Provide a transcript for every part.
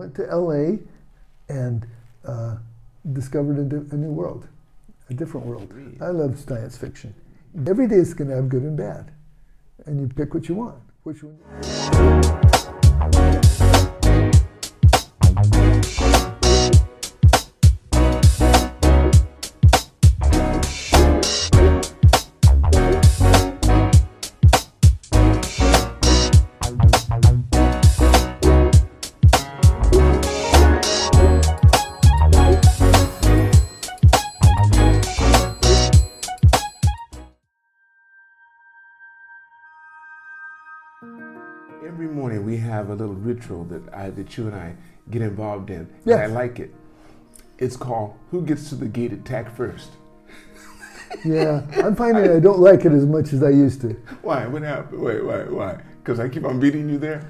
went to LA and uh, discovered a, di- a new world, a different world. I love science fiction. Every day is going to have good and bad, and you pick what you want. Which one? Ritual that I, that you and I get involved in. Yes. And I like it. It's called Who Gets to the Gated Tack First? Yeah, I'm finding I don't like it as much as I used to. Why? What happened? Wait, why? Why? Because I keep on beating you there?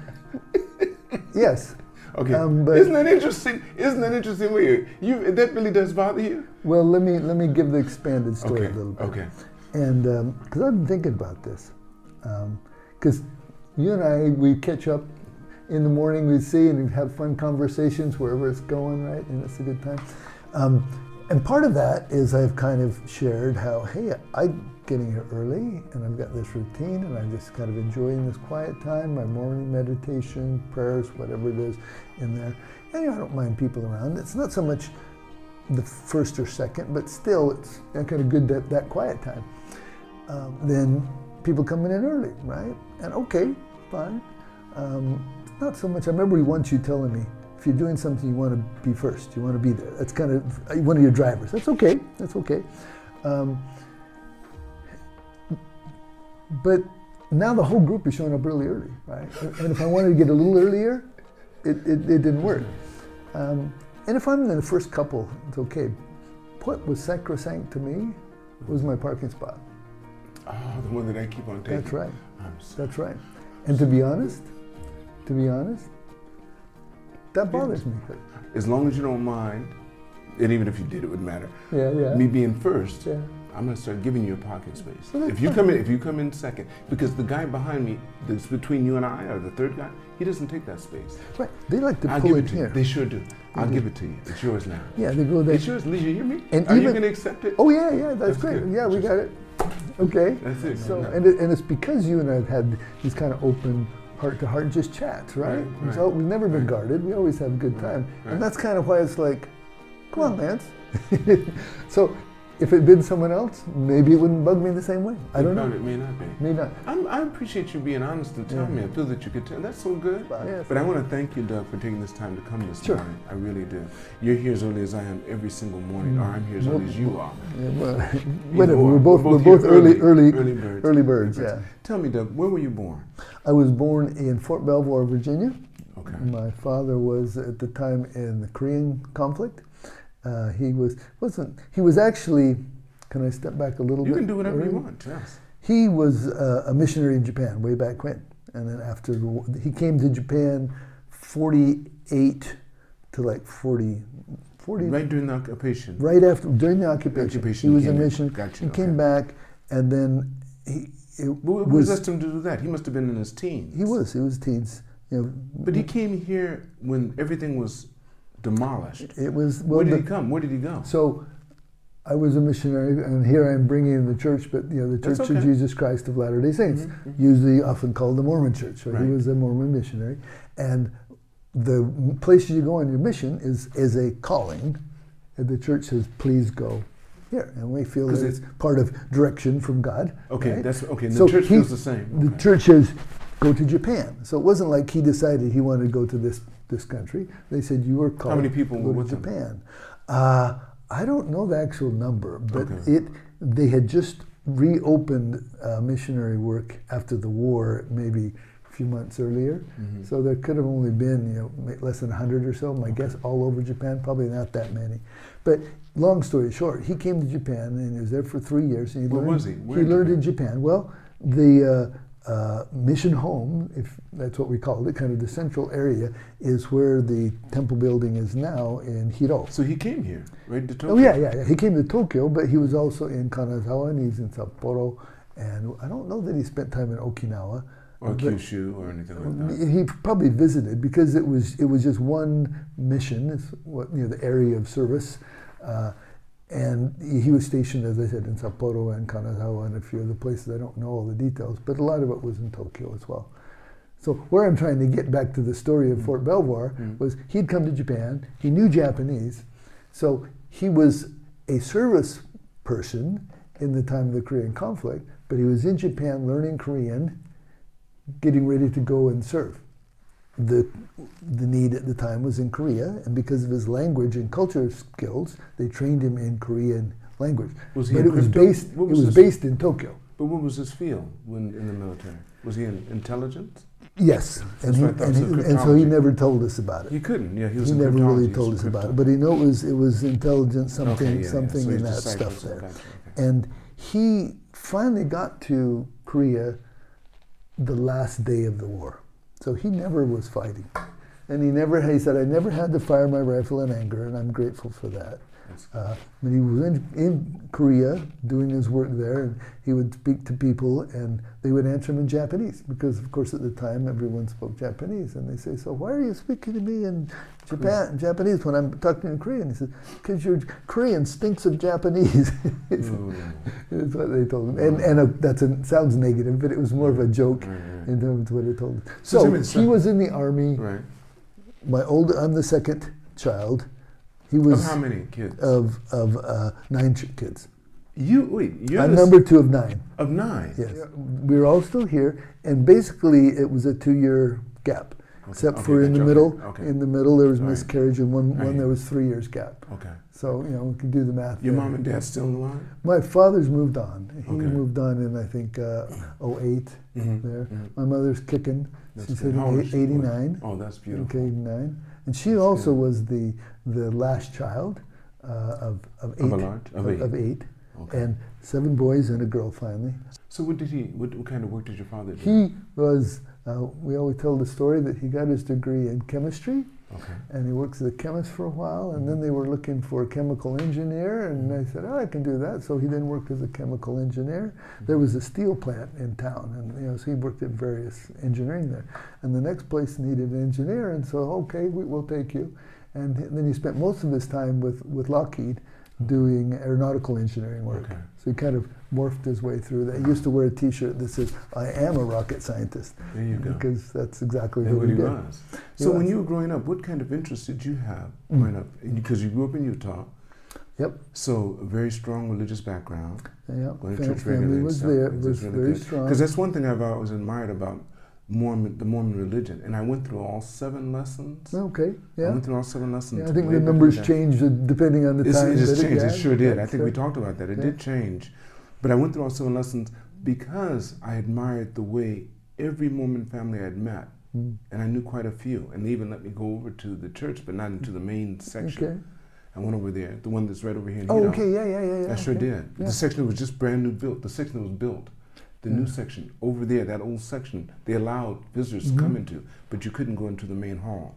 Yes. Okay. Um, but- Isn't that interesting? Isn't that interesting? Wait, you that really does bother you? Well, let me let me give the expanded story Okay. a little bit. Okay. And because I've been thinking about this, because you and I we catch up in the morning, we see and we have fun conversations wherever it's going, right? And it's a good time. Um, and part of that is I've kind of shared how hey I'm getting here early and I've got this routine and I'm just kind of enjoying this quiet time, my morning meditation, prayers, whatever it is in there. And you know, I don't mind people around. It's not so much the first or second, but still, it's kind of good that that quiet time. Um, then people coming in early, right? And okay, fine. Um, not so much. I remember once you telling me if you're doing something, you want to be first. You want to be there. That's kind of uh, one of your drivers. That's okay. That's okay. Um, but now the whole group is showing up really early, right? And if I wanted to get a little earlier, it, it, it didn't work. Um, and if I'm in the first couple, it's okay. What was sacrosanct to me was my parking spot. Oh, the one that I keep on taking. That's right. That's right. And to be honest, to be honest, that bothers me. As long as you don't mind, and even if you did, it wouldn't matter. Yeah, yeah. Me being first, Yeah. I'm gonna start giving you a parking space. If you come in, if you come in second, because the guy behind me, that's between you and I, or the third guy, he doesn't take that space. Right. They like to I'll pull it it to you. here. They sure do. I'll do. give it to you. It's yours now. yeah, they go there. It's yours. Lee, you hear me? And Are you gonna accept it? Oh yeah, yeah, that's, That's great. good. Yeah, we Just- got it. Okay. That's it. So, No. and, it, and it's because you and I have had these kind of open heart to heart just chats, right? Right, right. So we've never been Right. guarded. We always have a good time. And that's kind of why it's like, come on, Lance. so if it'd been someone else, maybe it wouldn't bug me the same way. I don't know. It may not be. May not. I'm, I appreciate you being honest and telling Yeah. me. I feel that you could tell. That's so good. Yes. But I want to thank you, Doug, for taking this time to come this Sure. morning. I really do. You're here as early as I am every single morning, or I'm here as Well, early as you are. Yeah, well, whatever. or. We're both, we're both early, early, early birds. early birds. Yeah. Tell me, Doug, where were you born? I was born in Fort Belvoir, Virginia. Okay. My father was at the time in the Korean conflict. Uh, he was wasn't he was actually. Can I step back a little You bit? You can do whatever you want. Yes. He was uh, a missionary in Japan way back when, and then after the war, he came to Japan, 48 to like 40, 40 Right during the occupation. right after during the occupation. Occupation, he was a in came in. mission. Gotcha, He came back, and then he it What was possessed him to do that? He must have been in his teens. he was he was teens. You know, But he came here when everything was demolished. it was well. Where did the- he come? Where did he go? So I was a missionary, and here I am bringing in the church, but you know, the Church of. Jesus Christ of Latter Day Saints, Mhm, usually often called the Mormon Church. So Right. he was a Mormon missionary, and the places you go on your mission is is a calling, and the church says, "Please go." Here, and we feel that it's part of direction from God. Okay, right? that's okay. So the church he- feels the same. The Okay. church says, "Go to Japan." So it wasn't like he decided he wanted to go to this this country. They said, "You were called." How many people were with? Japan? Uh, I don't know the actual number, but Okay. it they had just reopened uh, missionary work after the war, maybe a few months earlier. Mhm. So there could have only been you know less than hundred or so. My guess all over Japan, probably not that many. But long story short, he came to Japan and he was there for three years. And he Where learned, was he? Where he in learned in Japan? Japan. Well, the uh, uh, mission home, if that's what we call it, kind of the central area, is where the temple building is now in Hiroo. So he came here, right to Tokyo. Oh yeah, yeah, yeah. He came to Tokyo, but he was also in Kanazawa and he's in Sapporo, and I don't know that he spent time in Okinawa. or But- Kyushu or anything like that. He probably visited because it was it was just one mission, is what you know, the area of service, uh, and he was stationed, as I said, in Sapporo and Kanazawa and a few other places. I don't know all the details, but a lot of it was in Tokyo as well. So where I'm trying to get back to the story of Fort Belvoir Mm. was he'd come to Japan. He knew Japanese, so he was a service person in the time of the Korean conflict. But he was in Japan learning Korean, getting ready to go and serve. The the need at the time was in Korea, and because of his language and culture skills, they trained him in Korean language. Was he but it was based. What it was was his- based in Tokyo. But what was his field when in the military? Was he in intelligence? Yes, and, he, and, so he, and so he never told us about it. He couldn't. Yeah, he was. He never really told us about it, but he knew it was it was intelligence, something, Okay, yeah, yeah. something So in that stuff there. gotcha, okay. And he finally got to Korea the last day of the war, so he never was fighting, and he never he said I never had to fire my rifle in anger, and I'm grateful for that. Uh, but he was in, in Korea doing his work there, and he would speak to people, and they would answer him in Japanese because, of course, at the time everyone spoke Japanese. And they say, "So why are you speaking to me in Japan Japanese when I'm talking in Korean?" He says, "Because your Korean stinks of Japanese." That's what they told him, and and that's a, sounds negative, but it was more of a joke right. in terms of what he told him. So so- he was in the army. Right. My old, I'm the second child. He was Of how many kids? of of uh, nine ch- kids. you wait. You're I'm the number two of nine. of nine. Yes, we were all still here, and basically it was a two-year gap, Okay, except okay, for in the middle. Okay. In the middle there was miscarriage, and one Right. one there was three years gap. okay. So you know we can do the math. Your there. mom and dad still alive? My father's moved on. He moved on in I think uh, 08 Mm-hmm. there. My mother's kicking. That's She's good. hitting How old eight- is she? 89. Oh, that's beautiful. Okay, 89. And she That's also good. was the the last child uh, of of eight. Of a large? Of eight. Of eight. Okay. And seven boys and a girl finally. so what did he? What, what kind of work did your father do? He was, uh, we always tell the story that he got his degree in chemistry Okay. and he worked as a chemist for a while and then they were looking for a chemical engineer and I said, oh, I can do that. So he then worked as a chemical engineer. There was a steel plant in town and you know, so he worked at various engineering there. And the next place needed an engineer and so, okay, we, we'll take you. And h- then he spent most of his time with, with Lockheed doing aeronautical engineering work. Okay. So he kind of morphed his way through that. He used to wear a T-shirt that says, I am a rocket scientist There you go. because that's exactly And who what he he did. was. He So when was. you were growing up, what kind of interest did you have Mm. growing up? Because you grew up in Utah. Yep. So a very strong religious background. Yeah, Going to church family was there, was very strong. Because that's one thing I've always admired about Mormon, the Mormon religion. And I went through all seven lessons. Okay, yeah. I went through all seven lessons. yeah I think the numbers changed depending on the It's, time. it just changed. had, It sure did. I think we talked about that. It yeah. did change. But I went through all seven lessons because I admired the way every Mormon family I had met, mm, and I knew quite a few, and they even let me go over to the church, but not into the main section. Okay. I went over there, the one that's right over here in Oh, Hiroo. okay, yeah, yeah, yeah, yeah. I sure okay. did. Yeah. The section was just brand new built. The section that was built, the new section over there, that old section, they allowed visitors to come Mhm. into, but you couldn't go into the main hall.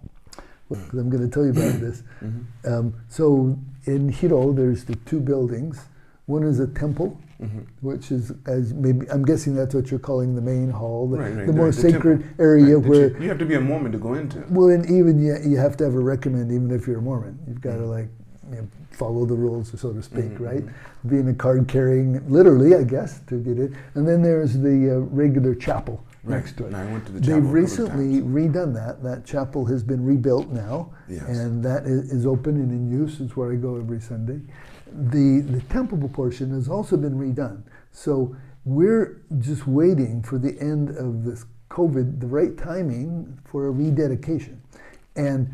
Well, I'm going to tell you about this. Mm-hmm. Um, so in Hiroo, there's the two buildings. One is a temple, Mm-hmm. which is as maybe I'm guessing that's what you're calling the main hall, the, Right, right, the more the sacred temple. area Right, where you, you have to be a Mormon to go into. Well, and even you, you have to have a recommend, even if you're a Mormon. You've got to Mhm. like know, follow the rules, so to speak, Mhm, right? Being a card carrying, literally, I guess, to get it. And then there's the uh, regular chapel Right. next to it. And I went to the chapel. They've recently redone that. That chapel has been rebuilt now, Yes. and that is, is open and in use. It's where I go every Sunday. The the temple portion has also been redone. So we're just waiting for the end of this COVID, the right timing for a rededication. And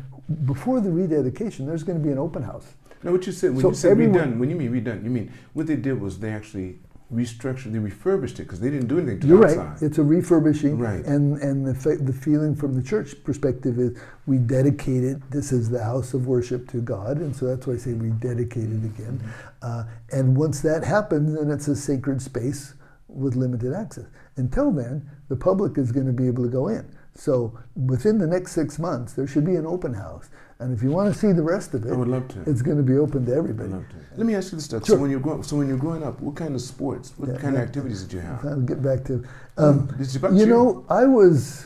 before the rededication, there's going to be an open house. Now, what you said when So you said redone, when you mean redone, you mean what they did was they actually restructured, they refurbished it because they didn't do anything to You're the right. It's a refurbishing, Right. and and the fe- the feeling from the church perspective is we dedicated. This is the house of worship to God, and so that's why I say we dedicated it again. Uh, and once that happens, then it's a sacred space with limited access. Until then, the public is going to be able to go in. So within the next six months, there should be an open house. And if you want to see the rest of it, I would love to. it's going to be open to I'd everybody. love to. Let me ask you this stuff. Sure. So when you're growing, so when you're growing up, what kind of sports, what Yeah, kind yeah. of activities did you have? I'll get back to. Um, It's about you know, I was,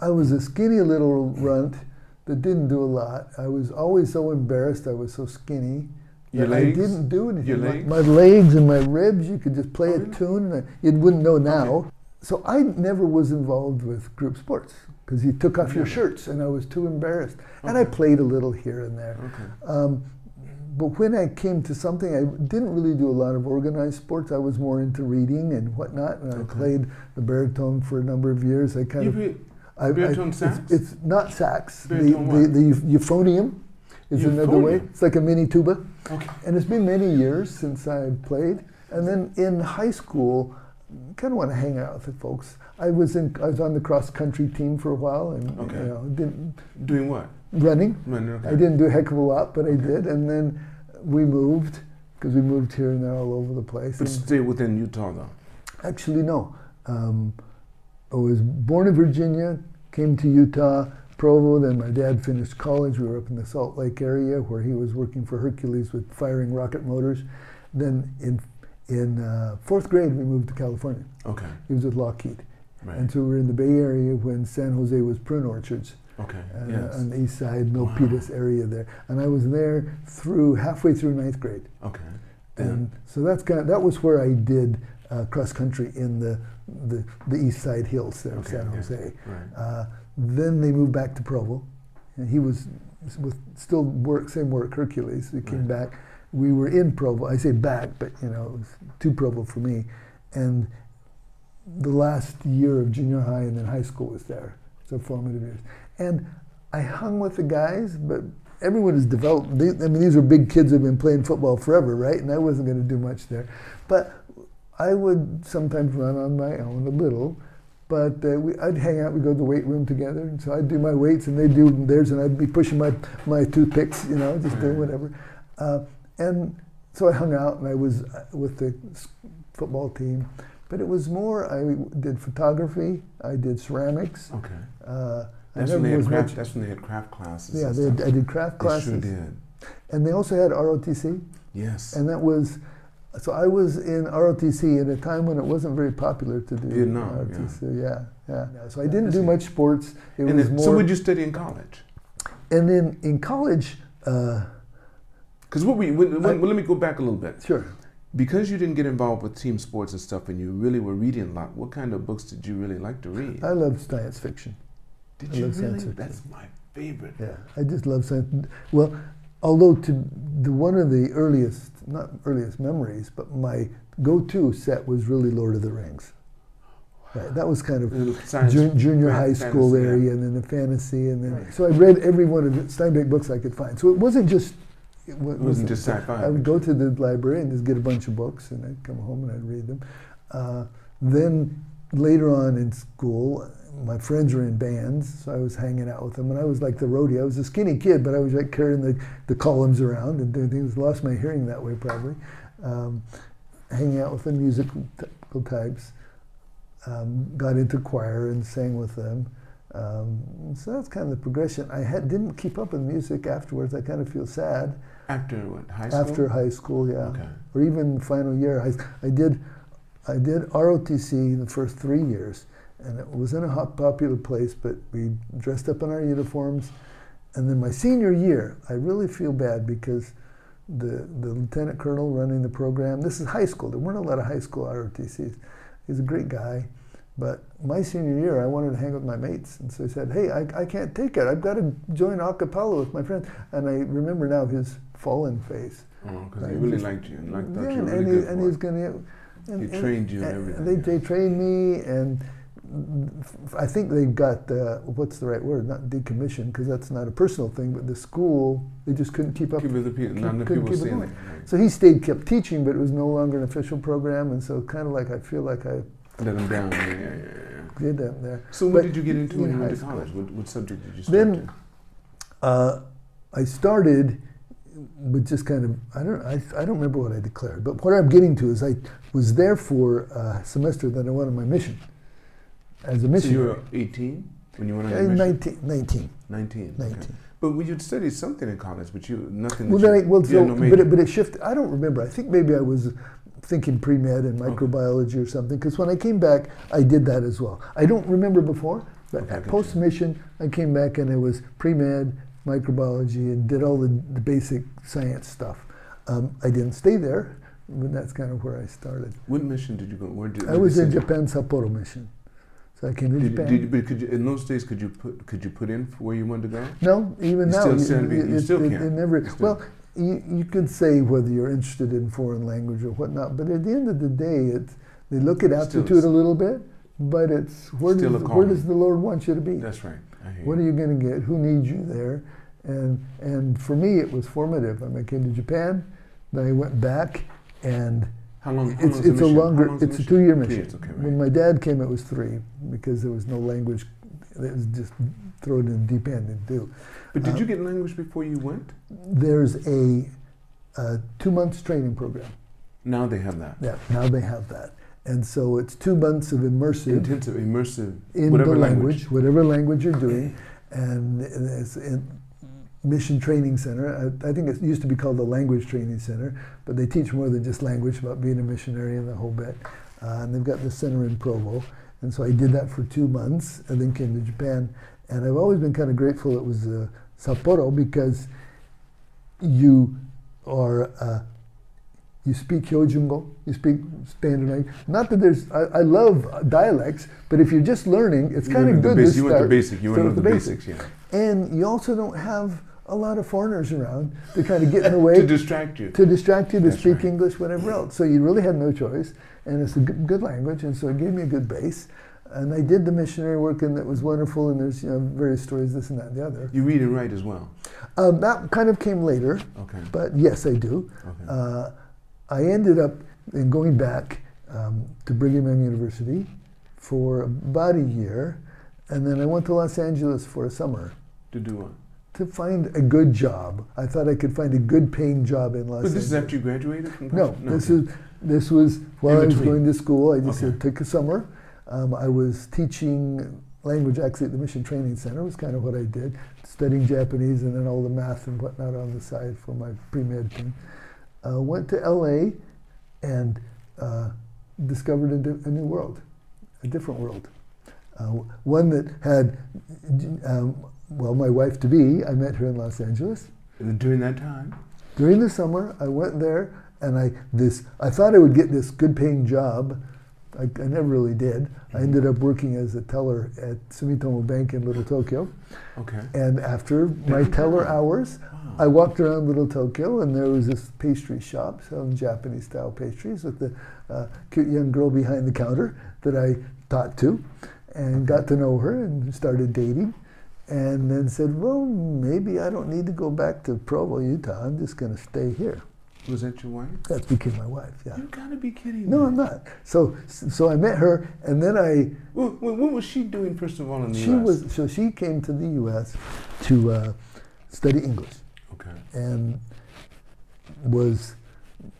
I was a skinny little runt that didn't do a lot. I was always so embarrassed. I was so skinny. Your that legs? I didn't do anything. Your My- legs? My, legs and my ribs, you could just play Oh, a tune and you wouldn't know now. So I never was involved with group sports because you took off your shirts and I was too embarrassed. And I played a little here and there. Okay. Um, but when I came to something, I didn't really do a lot of organized sports. I was more into reading and whatnot. And I played the baritone for a number of years. I kind You of I, Baritone it's- sax? It's, not sax. The, Baritone the, the eu- euphonium is another way. It's like a mini tuba. okay. And it's been many years since I played. And then in high school, kind of want to hang out with the folks. I was in. I was on the cross country team for a while, and Okay. you know, didn't Doing what? running. Running, okay. I didn't do a heck of a lot, but I did. And then we moved because we moved here and there all over the place. But stay within Utah though. actually, no. Um, I was born in Virginia, came to Utah, Provo. Then my dad finished college. We were up in the Salt Lake area where he was working for Hercules with firing rocket motors. Then in in uh, fourth grade, we moved to California. Okay. He was with Lockheed, Right. and so we were in the Bay Area when San Jose was prune orchards. okay. uh, yes. on the east side, Wow. Milpitas area there. And I was there through halfway through ninth grade. Okay. And so that's kind of, that was where I did uh, cross country in the, the, the east side hills there of San okay. Jose. Right. Uh, then they moved back to Provo. And he was with still work, same work, Hercules. He came Right. back. We were in Provo. I say back, but you know, it was to Provo for me. And the last year of junior high and then high school was there. So formative years. And I hung with the guys, but everyone is developed. They, I mean, these are big kids who've been playing football forever, right? And I wasn't going to do much there. But I would sometimes run on my own a little. But uh, we, I'd hang out. We'd go to the weight room together. And so I'd do my weights, and they'd do theirs, and I'd be pushing my, my toothpicks, you know, just doing whatever. Uh, and so I hung out, and I was uh, with the football team. But it was more, I did photography, I did ceramics. Okay. Uh, That's when they had was craft. much. That's when they had craft classes. Yeah, they had. I did craft classes. They sure did. And they also had ROTC. Yes. And that was, so I was in ROTC at a time when it wasn't very popular to do Vietnam, ROTC. Yeah, yeah. So I didn't do much sports. It and was then, more. so, did you study in college? and then in college, uh, Because what we when, I- when, well, let me go back a little bit. sure. Because you didn't get involved with team sports and stuff, and you really were reading a lot. What kind of books did you really like to read? I love science fiction. did I you love really? science fiction. That's my favorite. Yeah, I just love science. Well, although to the one of the earliest, not earliest memories, but my go-to set was really Lord of the Rings. Right, that was kind of Little Science, Jun- junior high school fantasy, yeah. area, and then the fantasy, and then Right. so I read every one of the Steinbeck books I could find. So it wasn't just it wa- It wasn't just sci-fi. I would go to the library and just get a bunch of books, and I'd come home and I'd read them. Uh, then later on in school, my friends were in bands, so I was hanging out with them, and I was like the roadie. I was a skinny kid, but I was like carrying the, the columns around and doing things. Lost my hearing that way probably. Um, hanging out with the musical types. Um, got into choir and sang with them. Um, so that's kind of the progression. I had, didn't keep up with music afterwards. I kind of feel sad After what? High school. after high school, yeah, Okay. or even final year. I, I did, I did ROTC in the first three years, and it was in a hot, popular place. But we dressed up in our uniforms, and then my senior year, I really feel bad because the the lieutenant colonel running the program. This is high school. There weren't a lot of high school ROTCs. He's a great guy. But my senior year, I wanted to hang with my mates. And so he said, hey, I, I can't take it. I've got to join a cappella with my friends. And I remember now his fallen face. Oh, because I he really liked you and liked thought Yeah, you were and, really he, and for he going to. He trained you and everything, They, yeah. they trained me, and I think they got, uh, what's the right word? Not decommissioned, because that's not a personal thing, but the school, they just couldn't keep up. Keep it the people, keep- couldn't people keep it. So he stayed, kept teaching, but it was no longer an official program, and so kind of like I feel like I Let them down. Yeah, yeah, yeah, did that there. So what But did you get into in when you high went to college? What, what subject did you start Then-? Uh, I started with just kind of I don't I, I don't remember what I declared, but what I'm getting to is I was there for a semester, then I went on my mission as a mission. So you were 18? when you went on Uh, your mission? 19, 19, 19. 19. Okay. But you would studied something in college, but you nothing. Well, that then I, you, well, you so, no but it, but it shifted. I don't remember. I think maybe I was thinking pre-med and Okay. microbiology or something. Because when I came back, I did that as well. I don't remember before, but Okay, at post-mission, I came back and it was pre-med, microbiology, and did all the, the basic science stuff. Um, I didn't stay there, but that's kind of where I started. what mission did you go? Where did I was in Japan Sapporo mission. So I came to Did, Japan. did, you- but could you, in those days, could you put could you put in for where you wanted to go? No, even You now, still send me- you it- still it- can't. it never. You still- well, you, you could say whether you're interested in foreign language or whatnot, but at the end of the day, it's they look at aptitude a little bit, but it's where Still does where does the Lord want you to be? That's right. What are you. going to get? Who needs you there? And and for me, it was formative. I, mean, I came to Japan, then I went back, and How long? How it's it's a mission? Longer it's a two year Two mission. okay, When my dad came, it was three because there was no language. It was just thrown in the deep end and do. But did um, you get language before you went? There's a, a two months training program. Now they have that. Yeah, now they have that, and so it's two months of immersive Intensive, immersive, in whatever the language. language, whatever language you're doing, and it's in Mission Training Center. I, I think it used to be called the Language Training Center, but they teach more than just language about being a missionary and the whole bit. Uh, and they've got the center in Provo, and so I did that for two months, and then came to Japan. And I've always been kind of grateful it was uh, Sapporo because you are. Uh, you speak Hyojungo, you speak Standard. Not that there's, I, I love dialects, but if you're just learning, it's kind of good basic- to You went start. the basic. You start went the the basics. Yeah. And you also don't have a lot of foreigners around to kind of get in the way to distract you. to distract you to That's speak right. English, whatever else. So you really had no choice, and it's a good, good language, and so it gave me a good base. And I did the missionary work, and that was wonderful. And there's you know various stories, this and that, and the other. You read and write as well. Um, that kind of came later, Okay. but yes, I do. Okay. Uh, I ended up in going back um, to Brigham Young University for about a year, and then I went to Los Angeles for a summer to do what? to find a good job. I thought I could find a good paying job in Los Angeles. But this is after you graduated from no, college? this okay. is this was while I was going to school. I just Okay. uh, took a summer. Um, I was teaching language actually at the Mission Training Center. Was kind of what I did, studying Japanese and then all the math and whatnot on the side for my pre med thing. Uh, went to L.A. and uh, discovered a, a new world, a different world, uh, one that had. Um, well, my wife to be, I met her in Los Angeles. During that time, During the summer, I went there and I this I thought I would get this good paying job. I, I never really did. I ended up working as a teller at Sumitomo Bank in Little Tokyo. okay. And after my teller hours, Wow. I walked around Little Tokyo and there was this pastry shop selling Japanese style pastries with the uh, cute young girl behind the counter that I taught to and got to know her and started dating. And then said, well, maybe I don't need to go back to Provo, Utah. I'm just going to stay here. Was that your wife? That became my wife, yeah. You gotta be kidding No, me. I'm not. So, so I met her, and then I what was she doing first of all in the she U.S.? was so she came to the U.S. to uh, study English okay. and was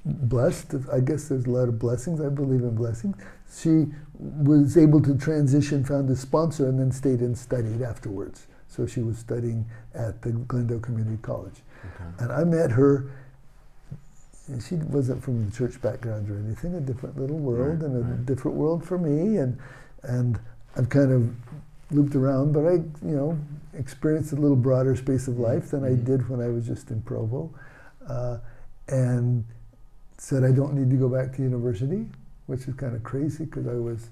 blessed. I guess there's a lot of blessings. I believe in blessings. She was able to transition, found a sponsor, and then stayed and studied afterwards. So she was studying at the Glendale Community College, Okay. and I met her. And She wasn't from the church background or anything. A different little world Right, and a right. different world for me, and and I've kind of looped around, but I, you know, experienced a little broader space of life than I Mhm. did when I was just in Provo, uh, and said I don't need to go back to university, which is kind of crazy because I was,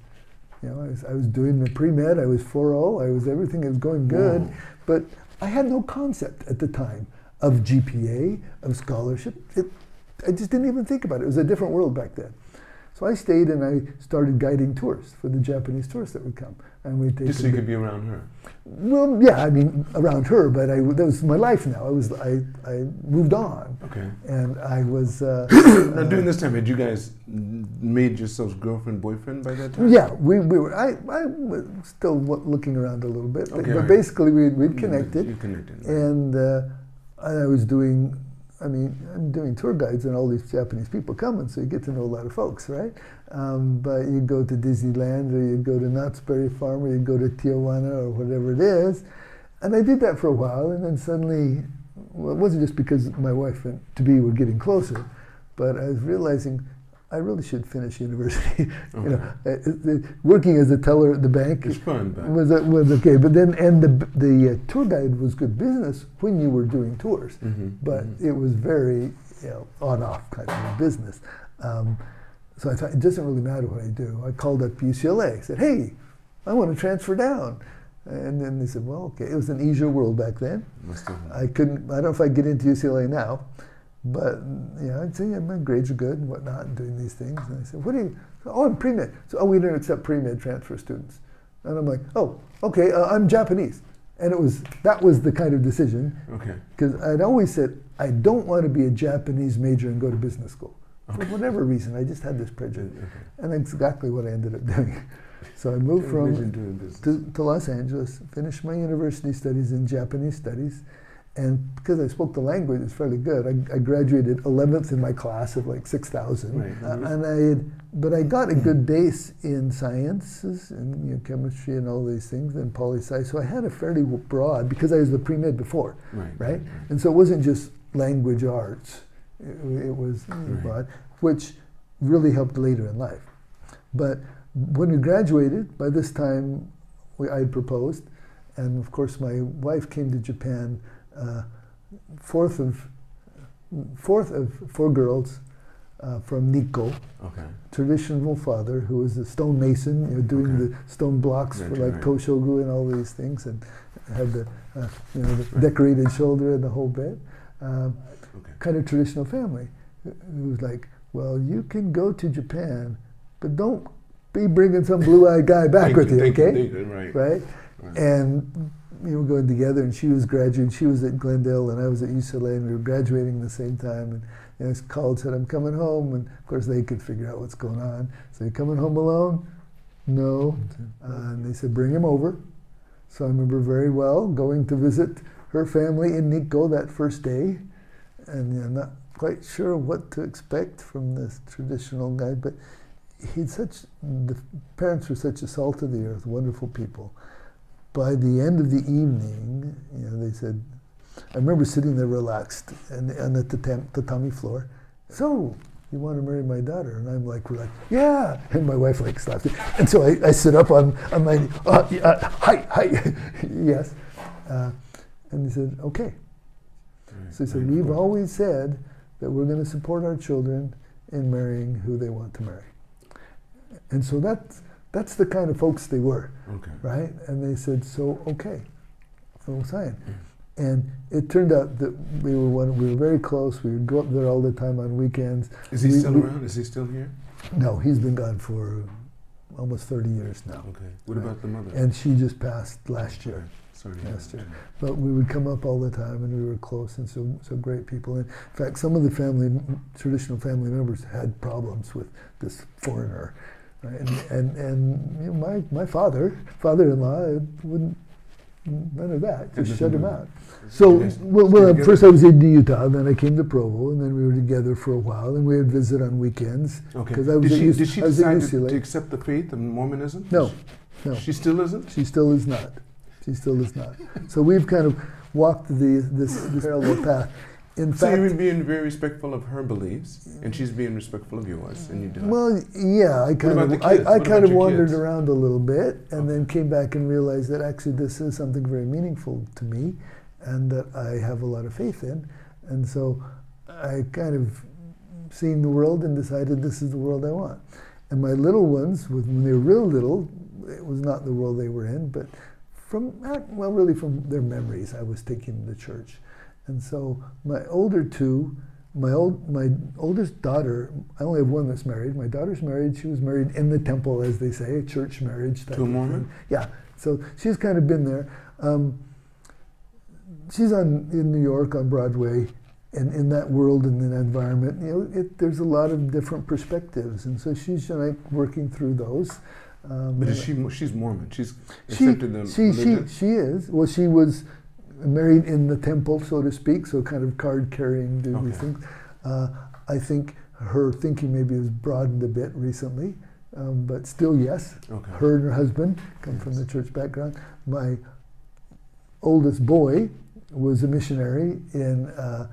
you know, I was, I was doing the pre med, I was 4.0, I was everything was going good, Whoa. but I had no concept at the time of GPA, of scholarship. It, I just didn't even think about it. It was a different world back then. So I stayed and I started guiding tours for the Japanese tourists that would come, and we take Just so you could be around her. well, yeah, I mean around her, but I that was my life now. I was I, I moved on, Okay. and I was uh, Now, during this time, had you guys made yourselves girlfriend, boyfriend by that time? yeah we, we were I, I was still looking around a little bit, but, Okay, but right. basically we we'd connected, You connected. right. and uh, I was doing I mean, I'm doing tour guides and all these Japanese people coming, so you get to know a lot of folks, right? Um, but you go to Disneyland or you go to Knott's Berry Farm or you go to Tijuana or whatever it is. And I did that for a while, and then suddenly, well, it wasn't just because my wife and to be were getting closer, but I was realizing I really should finish university. you know, uh, uh, working as a teller at the bank It's fun, but was uh, was okay. But then, and the the uh, tour guide was good business when you were doing tours, Mhm, but mhm. it was very you know on off kind of business. Um, so I thought it doesn't really matter what I do. I called up UCLA, said, "Hey, I want to transfer down," and then they said, "Well, okay." It was an easier world back then. I couldn't. I don't know if I get into UCLA now, but you know, I'd say yeah, my grades are good and whatnot, and doing these things. And I said, "What do you?" Oh, I'm pre med. So, oh, we don't accept pre med transfer students. And I'm like, "Oh, okay. Uh, I'm Japanese." And it was that was the kind of decision Okay. because I'd always said I don't want to be a Japanese major and go to business school for whatever reason. I just had this prejudice, Okay. and that's exactly what I ended up doing. So I moved from Imagine doing this. to, to Los Angeles, finished my university studies in Japanese studies, and because I spoke the language, it's fairly good. I, I graduated 11th in my class of like 6,000, Right, uh, and I had, but I got a good base in sciences and you know, chemistry and all these things and poli sci. So I had a fairly broad because I was the pre med before, Right. right? And so it wasn't just language arts; it, it was Right. broad, which really helped later in life. But when we graduated, by this time we, I had proposed, and of course my wife came to Japan, uh, fourth of fourth of four girls uh, from Nikko, Okay. traditional father who was a stonemason, you know, doing Okay. the stone blocks Right, for like right. Toshogu and all these things, and had the uh, you know the decorated shoulder and the whole bit. Um, Okay. kind of traditional family who was like, well, you can go to Japan, but don't be bringing some blue-eyed guy back with you, okay? Right? right. And we were going together, and she was graduating. She was at Glendale, and I was at UCLA, and we were graduating the same time. And you know, I called, said, "I'm coming home," and of course they could figure out what's going on. So, you coming home alone? No. Uh, and they said, "Bring him over." So I remember very well going to visit her family in Nikko that first day, and you know, not quite sure what to expect from this traditional guy, but he'd such the parents were such a salt of the earth, wonderful people. By the end of the evening, you know, they said, I remember sitting there relaxed and on the tatam- tatami floor. So, you want to marry my daughter? And I'm like, we're like, yeah. And my wife like stops it. And so I, I sit up on, on my, uh, uh, hi, hi, yes. Uh, and he said, okay. So he said, we've always said that we're going to support our children in marrying who they want to marry. And so that's, that's the kind of folks they were, Okay. right? And they said, so okay, full sign. And it turned out that we were one, we were very close. We would go up there all the time on weekends. Is he We- still we- around? Is he still here? No, he's been gone for almost 30 years now. Okay. What Right. about the mother? And she just passed last year. Sorry. Last year. But we would come up all the time, and we were close, and so so great people. And in fact, some of the family, traditional family members, had problems with this foreigner? And and, and you know, my my father, father-in-law, uh, wouldn't none of that. Just shut him out. So well, well first I was in Utah, then I came to Provo, and then we were together for a while, and we would visit on weekends. Okay. 'Cause I was did she, did she I was decide to, to accept the faith of Mormonism? No, no. She still isn't? She still is not. She still is not. So we've kind of walked the this, this parallel path. In So fact, you're being very respectful of her beliefs, and she's being respectful of yours, and you do. it. well, yeah, I kind of I. I kind of wandered kids? around a little bit, and then came back and realized that actually this is something very meaningful to me, and that I have a lot of faith in, and so I kind of seen the world and decided this is the world I want. And my little ones, when they were real little, it was not the world they were in, but from well, really from their memories, I was taking them to church, and so my older two, my old my oldest daughter, I only have one that's married. My daughter's married. She was married in the temple, as they say, a church marriage. To a Mormon? Yeah. So she's kind of been there. Um, she's on in New York on Broadway, and in that world and in that environment, you know, it, there's a lot of different perspectives, and so she's like working through those. Um, but is she? She's Mormon. She's she, accepted the she, she, she is. Well, she was married in the temple, so to speak, so kind of card carrying, do these Okay. things. Uh, I think her thinking maybe has broadened a bit recently, um, but still, yes. Okay. Her and her husband come from the church background. My oldest boy was a missionary in uh,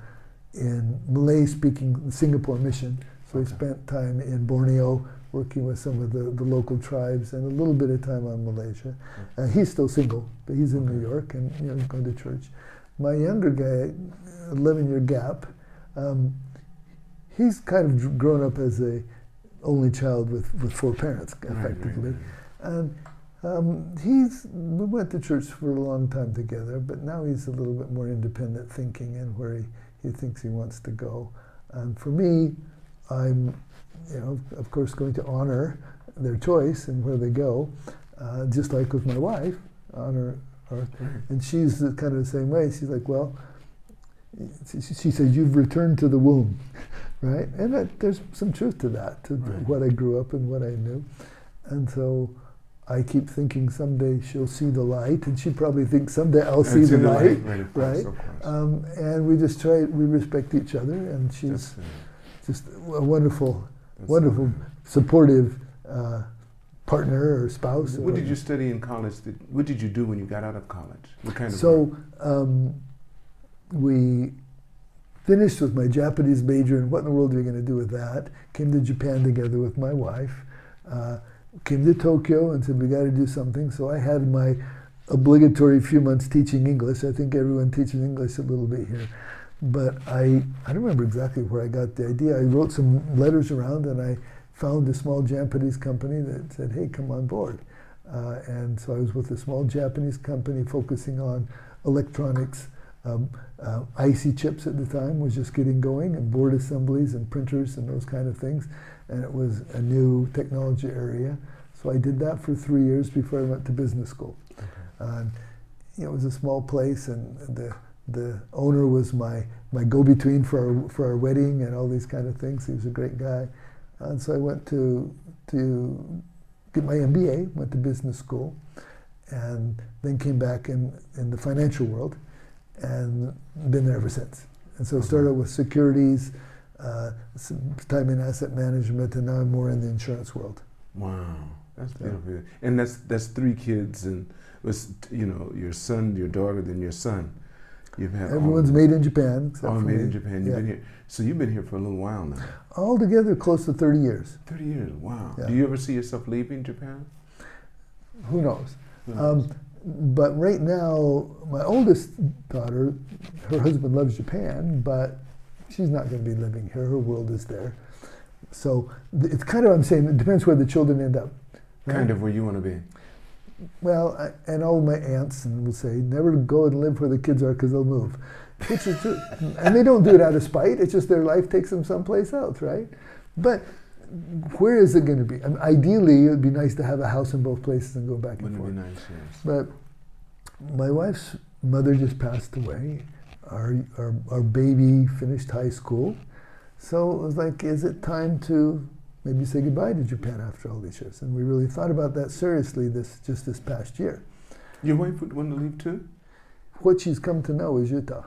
in Malay-speaking Singapore mission. So he spent time in Borneo working with some of the, the local tribes and a little bit of time on Malaysia. Uh, he's still single, but he's in New York and you know going to church. My younger guy, 11 year gap, um, he's kind of grown up as a only child with, with four parents, Right, right, effectively. right. And um, he's we went to church for a long time together, but now he's a little bit more independent thinking and where he, he thinks he wants to go. And for me, I'm, you know, of course, going to honor their choice and where they go, uh, just like with my wife, honor her. And she's kind of the same way. She's like, well, she, she says, you've returned to the womb, right? And that, there's some truth to that, to Right. what I grew up and what I knew. And so I keep thinking someday she'll see the light, and she probably thinks someday I'll see And the, light. Right, right? of course. Um, and we just try, we respect each other, and she's uh, just a wonderful, that's wonderful, supportive uh, partner or spouse. What or- did you study in college? Did, what did you do when you got out of college? What kind of? So um, we finished with my Japanese major, and what in the world are you going to do with that? Came to Japan together with my wife. Uh, came to Tokyo and said we got to do something. So I had my obligatory few months teaching English. I think everyone teaches English a little bit here, but I I don't remember exactly where I got the idea. I wrote some letters around, and I found a small Japanese company that said, "Hey, come on board." Uh, and so I was with a small Japanese company focusing on electronics. Um, uh, IC chips at the time was just getting going, and board assemblies and printers and those kind of things. And it was a new technology area. So I did that for three years before I went to business school. Um, you know, it was a small place, and the the owner was my my go-between for our, for our wedding and all these kind of things. He was a great guy, and so I went to to get my MBA, went to business school, and then came back in in the financial world, and been there ever since. And so I started with securities, uh, some time in asset management, and now I'm more in the insurance world. Wow, that's Yeah. beautiful. And that's that's three kids, and was you know your son, your daughter, then your son. You've had all- Everyone's made in Japan, except all made me. in Japan. You've Yeah. been here, so you've been here for a little while now. Altogether, close to 30 years. Thirty years. Wow. Yeah. Do you ever see yourself leaving Japan? Who knows? Who knows? Um, but right now, my oldest daughter, her husband loves Japan, but she's not going to be living here. Her world is there. So it's kind of, I'm saying, it depends where the children end up. right? kind of where you want to be. Well, I, and all my aunts and will say, never go and live where the kids are because they'll move. Which is true. and they don't do it out of spite. It's just their life takes them someplace else, right? But where is it going to be? I mean, ideally, it would be nice to have a house in both places and go back and Wouldn't forth. nice? Yes. But my wife's mother just passed away. Our, our, our baby finished high school. So it was like, is it time to maybe say goodbye to Japan after all these years? And we really thought about that seriously this just this past year. Your wife would want to leave too. What she's come to know is Utah.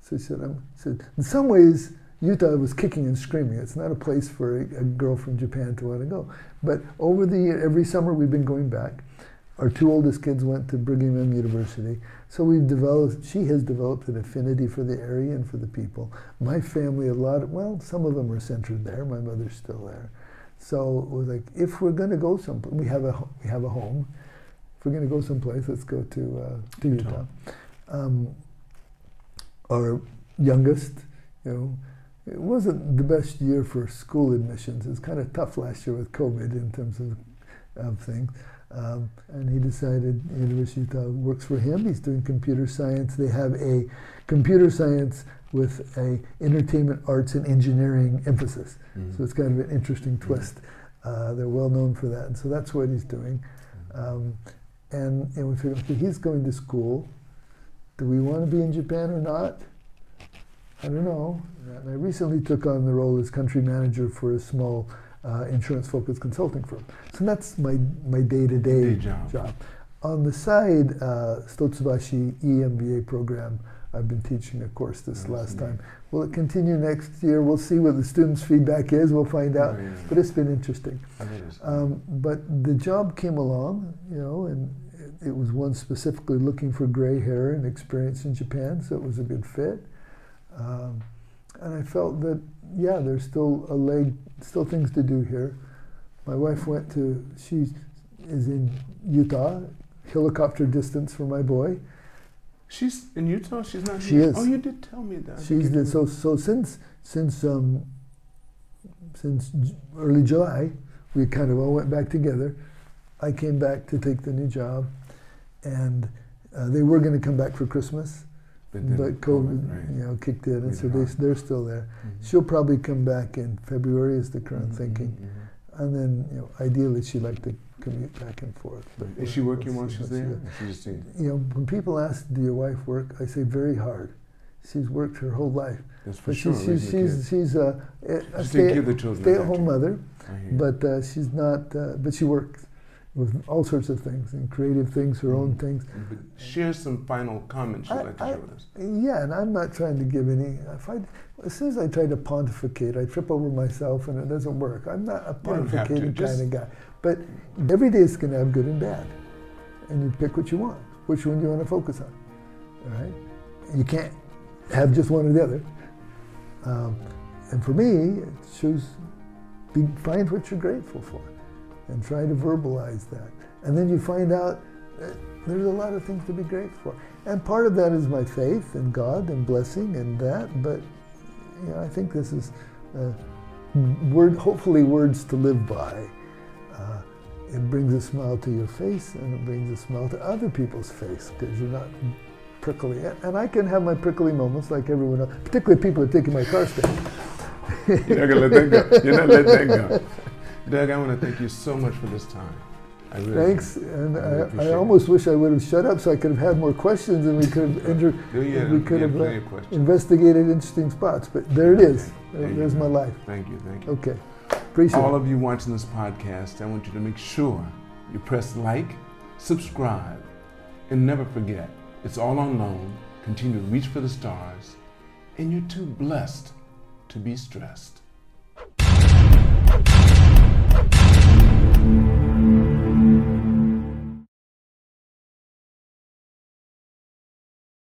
So she said, um, said in some ways, Utah was kicking and screaming. It's not a place for a, a girl from Japan to want to go. But over the year, every summer we've been going back. Our two oldest kids went to Brigham Young University. So we've developed, she has developed an affinity for the area and for the people. My family, a lot, of, well, some of them are centered there. My mother's still there. So it was like, if we're going to go someplace, we have a, we have a home. If we're going to go someplace, let's go to, uh, to Utah. Utah. Um, our youngest, you know, it wasn't the best year for school admissions. It was kind of tough last year with COVID in terms of, of things. Um, and he decided University of Utah works for him. He's doing computer science. They have a computer science with a entertainment arts and engineering emphasis. Mm. So it's kind of an interesting twist. Uh, they're well known for that, and so that's what he's doing. Um, and, and we figured, okay, he's going to school. Do we want to be in Japan or not? I don't know. And I recently took on the role as country manager for a small uh, insurance-focused consulting firm. So that's my my day-to-day Day job. job. on the side, uh, Hitotsubashi EMBA program, I've been teaching a course this last time. Will it continue next year? We'll see what the students' feedback is. We'll find out. Oh, yeah. But it's been interesting. I bet it's- Um, but the job came along, you know, and it, it was one specifically looking for gray hair and experience in Japan, so it was a good fit. Um, and I felt that, yeah, there's still a leg, still things to do here. My wife went to, she is in Utah, helicopter distance from my boy. She's in Utah. She's not. She here? is. Oh, you did tell me that. She's the, so so since since um, since early July, we kind of all went back together. I came back to take the new job, and uh, they were going to come back for Christmas, but COVID, right. you know, kicked in, and so they, they're still there. Mhm. She'll probably come back in February, is the current Mhm, thinking, mhm, mhm. and then you know, ideally she'd like to commute back and forth. but Is she working while she's there? She. You know, when people ask, "Do your wife work?" I say, "Very hard." She's worked her whole life. That's for But sure. she's, she's, a she's, she's a, a stay, care of the children. stay at home actually. mother, I hear you. but uh, she's not, uh, but she works with all sorts of things and creative things, her own Mhm. things. But share some final comments you'd I- like to I- share with us. Yeah, and I'm not trying to give any, if I, as soon as I try to pontificate, I trip over myself and it doesn't work. I'm not a You don't have to, pontificating kind of guy. But every day is going to have good and bad. And you pick what you want. Which one do you want to focus on? All right? You can't have just one or the other. Um, and for me, choose, shows be, find what you're grateful for and try to verbalize that. And then you find out there's a lot of things to be grateful for. And part of that is my faith in God and blessing and that, but you know, I think this is uh, word, hopefully words to live by. Uh, it brings a smile to your face and it brings a smile to other people's face because you're not prickly. And I can have my prickly moments like everyone else, particularly people that are taking my car stick. You're not gonna let that go. You're not letting that go. Doug, I want to thank you so much for this time. I really Thanks, and I really I, I it. almost wish I would have shut up so I could have had more questions and we could have inter- Yeah, we we could have, uh, investigated interesting spots. But there it is. There- There there's go. my life. Thank you, thank you. Okay, appreciate All it. of you watching this podcast, I want you to make sure you press like, subscribe, and never forget it's all on loan. Continue to reach for the stars, and you're too blessed to be stressed.